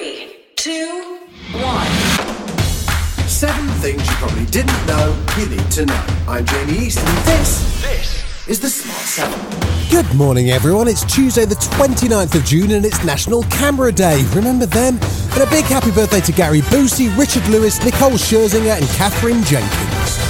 three, two, one. Seven things you probably didn't know you need to know. I'm Jamie East, and this, this is the Smart Seven. Good morning, everyone. It's Tuesday, the 29th of June, and it's National Camera Day. Remember them? And a big happy birthday to Gary Busey, Richard Lewis, Nicole Scherzinger, and Katherine Jenkins.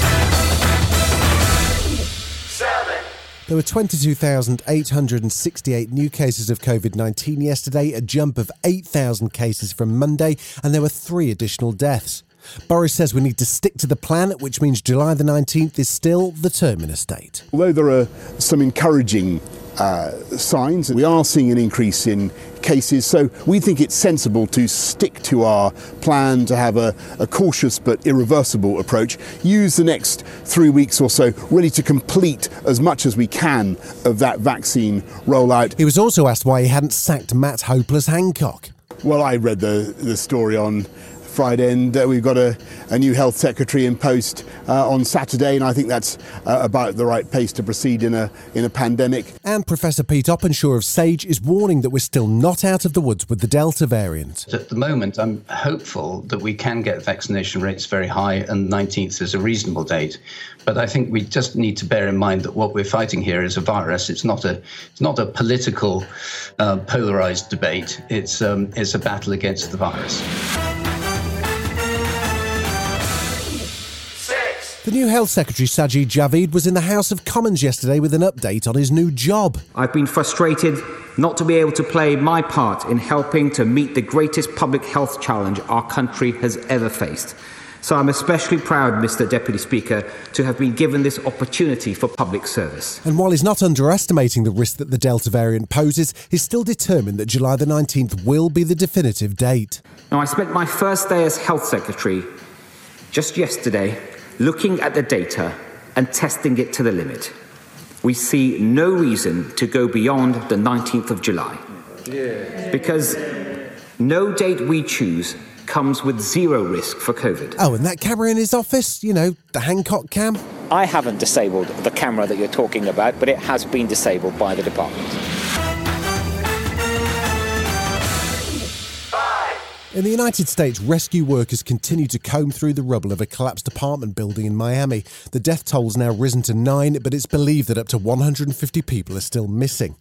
There were 22,868 new cases of COVID 19 yesterday, a jump of 8,000 cases from Monday, and there were three additional deaths. Boris says we need to stick to the plan, which means July the 19th is still the terminus date. Although there are some encouraging uh, signs, we are seeing an increase in cases, so we think it's sensible to stick to our plan to have a, a cautious but irreversible approach. Use the next three weeks or so really to complete as much as we can of that vaccine rollout. He was also asked why he hadn't sacked Matt Hopeless Hancock. Well, I read the, the story on Friday, and uh, we've got a, a new health secretary in post uh, on Saturday, and I think that's uh, about the right pace to proceed in a in a pandemic. And Professor Pete Openshaw of SAGE is warning that we're still not out of the woods with the Delta variant. At the moment, I'm hopeful that we can get vaccination rates very high, and 19th is a reasonable date. But I think we just need to bear in mind that what we're fighting here is a virus. It's not a it's not a political, uh, polarized debate. It's um, it's a battle against the virus. The new Health Secretary Sajid Javid was in the House of Commons yesterday with an update on his new job. I've been frustrated not to be able to play my part in helping to meet the greatest public health challenge our country has ever faced. So I'm especially proud, Mr. Deputy Speaker, to have been given this opportunity for public service. And while he's not underestimating the risk that the Delta variant poses, he's still determined that July the 19th will be the definitive date. Now, I spent my first day as Health Secretary just yesterday looking at the data and testing it to the limit. We see no reason to go beyond the 19th of July. Because no date we choose comes with zero risk for COVID. Oh, and that camera in his office, you know, the Hancock cam? I haven't disabled the camera that you're talking about, but it has been disabled by the department. In the United States, rescue workers continue to comb through the rubble of a collapsed apartment building in Miami. The death toll's now risen to nine, but it's believed that up to 150 people are still missing.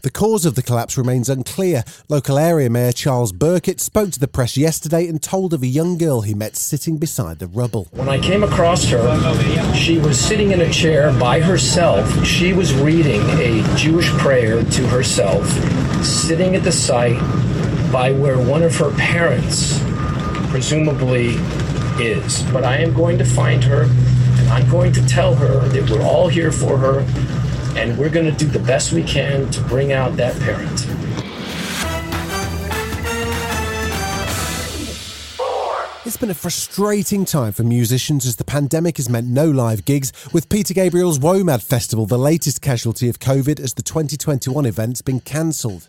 The cause of the collapse remains unclear. Local area mayor Charles Burkett spoke to the press yesterday and told of a young girl he met sitting beside the rubble. When I came across her, she was sitting in a chair by herself. She was reading a Jewish prayer to herself, sitting at the site by where one of her parents presumably is. But I am going to find her and I'm going to tell her that we're all here for her and we're going to do the best we can to bring out that parent. It's been a frustrating time for musicians as the pandemic has meant no live gigs, with Peter Gabriel's WOMAD Festival the latest casualty of COVID as the 2021 event's been cancelled.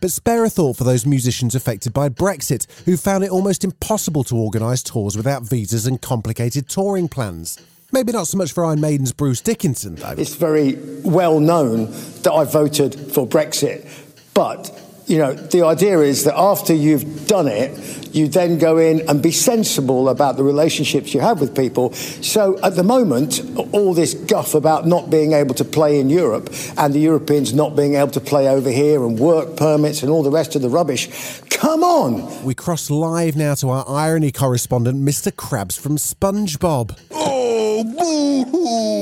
But spare a thought for those musicians affected by Brexit, who found it almost impossible to organise tours without visas and complicated touring plans. Maybe not so much for Iron Maiden's Bruce Dickinson, though. It's very well known that I voted for Brexit. But, you know, the idea is that after you've done it, you then go in and be sensible about the relationships you have with people. So at the moment, all this guff about not being able to play in Europe and the Europeans not being able to play over here and work permits and all the rest of the rubbish, come on! We cross live now to our irony correspondent, Mr. Krabs from SpongeBob. Oh, boo hoo!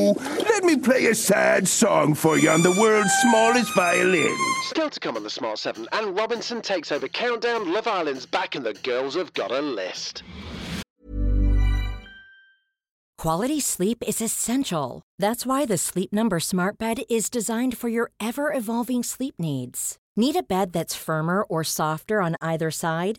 Let me play a sad song for you on the world's smallest violin. Still to come on the Smart 7, Anne Robinson takes over Countdown, Love Island's back, and the girls have got a list. Quality sleep is essential. That's why the Sleep Number Smart Bed is designed for your ever evolving sleep needs. Need a bed that's firmer or softer on either side?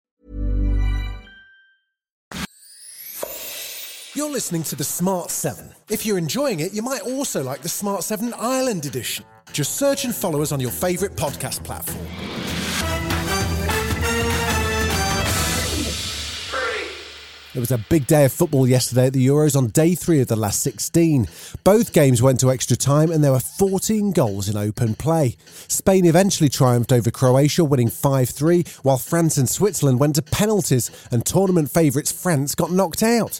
You're listening to the Smart 7. If you're enjoying it, you might also like the Smart 7 Ireland edition. Just search and follow us on your favourite podcast platform. It was a big day of football yesterday at the Euros on day three of the last 16. Both games went to extra time and there were 14 goals in open play. Spain eventually triumphed over Croatia, winning 5 3, while France and Switzerland went to penalties and tournament favourites France got knocked out.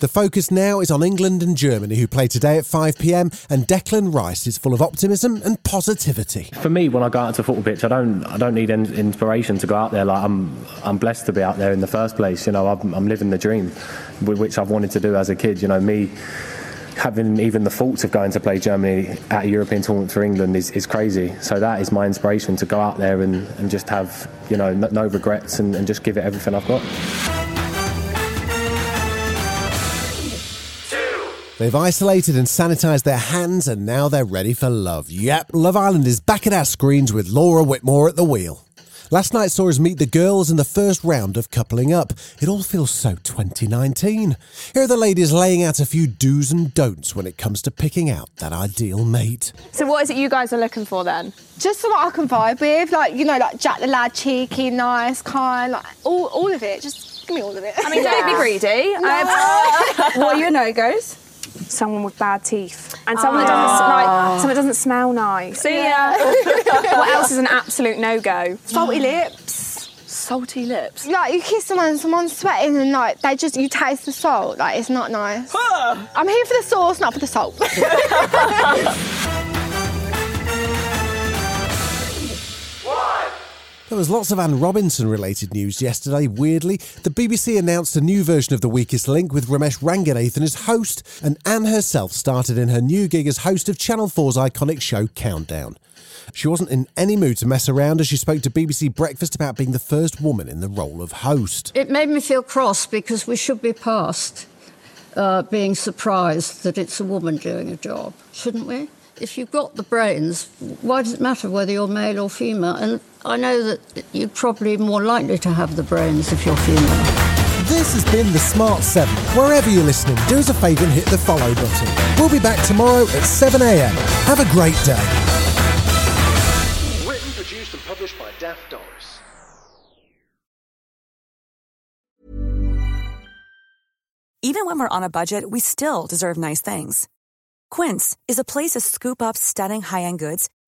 The focus now is on England and Germany, who play today at 5 pm, and Declan Rice is full of optimism and positivity. For me, when I go out to football pitch, I don't, I don't need in- inspiration to go out there. Like I'm, I'm blessed to be out there in the first place. You know, I'm, I'm living the dream, which I've wanted to do as a kid. You know, me having even the thoughts of going to play Germany at a European tournament for England is, is crazy. So that is my inspiration to go out there and, and just have, you know, no, no regrets and, and just give it everything I've got. They've isolated and sanitised their hands and now they're ready for love. Yep, Love Island is back at our screens with Laura Whitmore at the wheel. Last night saw us meet the girls in the first round of coupling up. It all feels so 2019. Here are the ladies laying out a few do's and don'ts when it comes to picking out that ideal mate. So what is it you guys are looking for then? Just someone I can vibe with, like you know, like Jack the lad, cheeky, nice, kind, like all, all of it. Just give me all of it. I mean, don't be greedy. No. Um, what are your no-goes? Someone with bad teeth and someone that doesn't like ah. someone that doesn't smell nice. See ya. what else is an absolute no-go? Salty lips. Salty lips. Like you kiss someone, someone's sweating, and like they just you taste the salt. Like it's not nice. I'm here for the sauce, not for the salt. There was lots of Anne Robinson related news yesterday. Weirdly, the BBC announced a new version of The Weakest Link with Romesh Ranganathan as host, and Anne herself started in her new gig as host of Channel 4's iconic show Countdown. She wasn't in any mood to mess around as she spoke to BBC Breakfast about being the first woman in the role of host. It made me feel cross because we should be past uh, being surprised that it's a woman doing a job, shouldn't we? If you've got the brains, why does it matter whether you're male or female? And I know that you're probably more likely to have the brains if you're female. This has been The Smart 7. Wherever you're listening, do us a favour and hit the follow button. We'll be back tomorrow at 7am. Have a great day. Written, produced, and published by Daft Doris. Even when we're on a budget, we still deserve nice things. Quince is a place to scoop up stunning high-end goods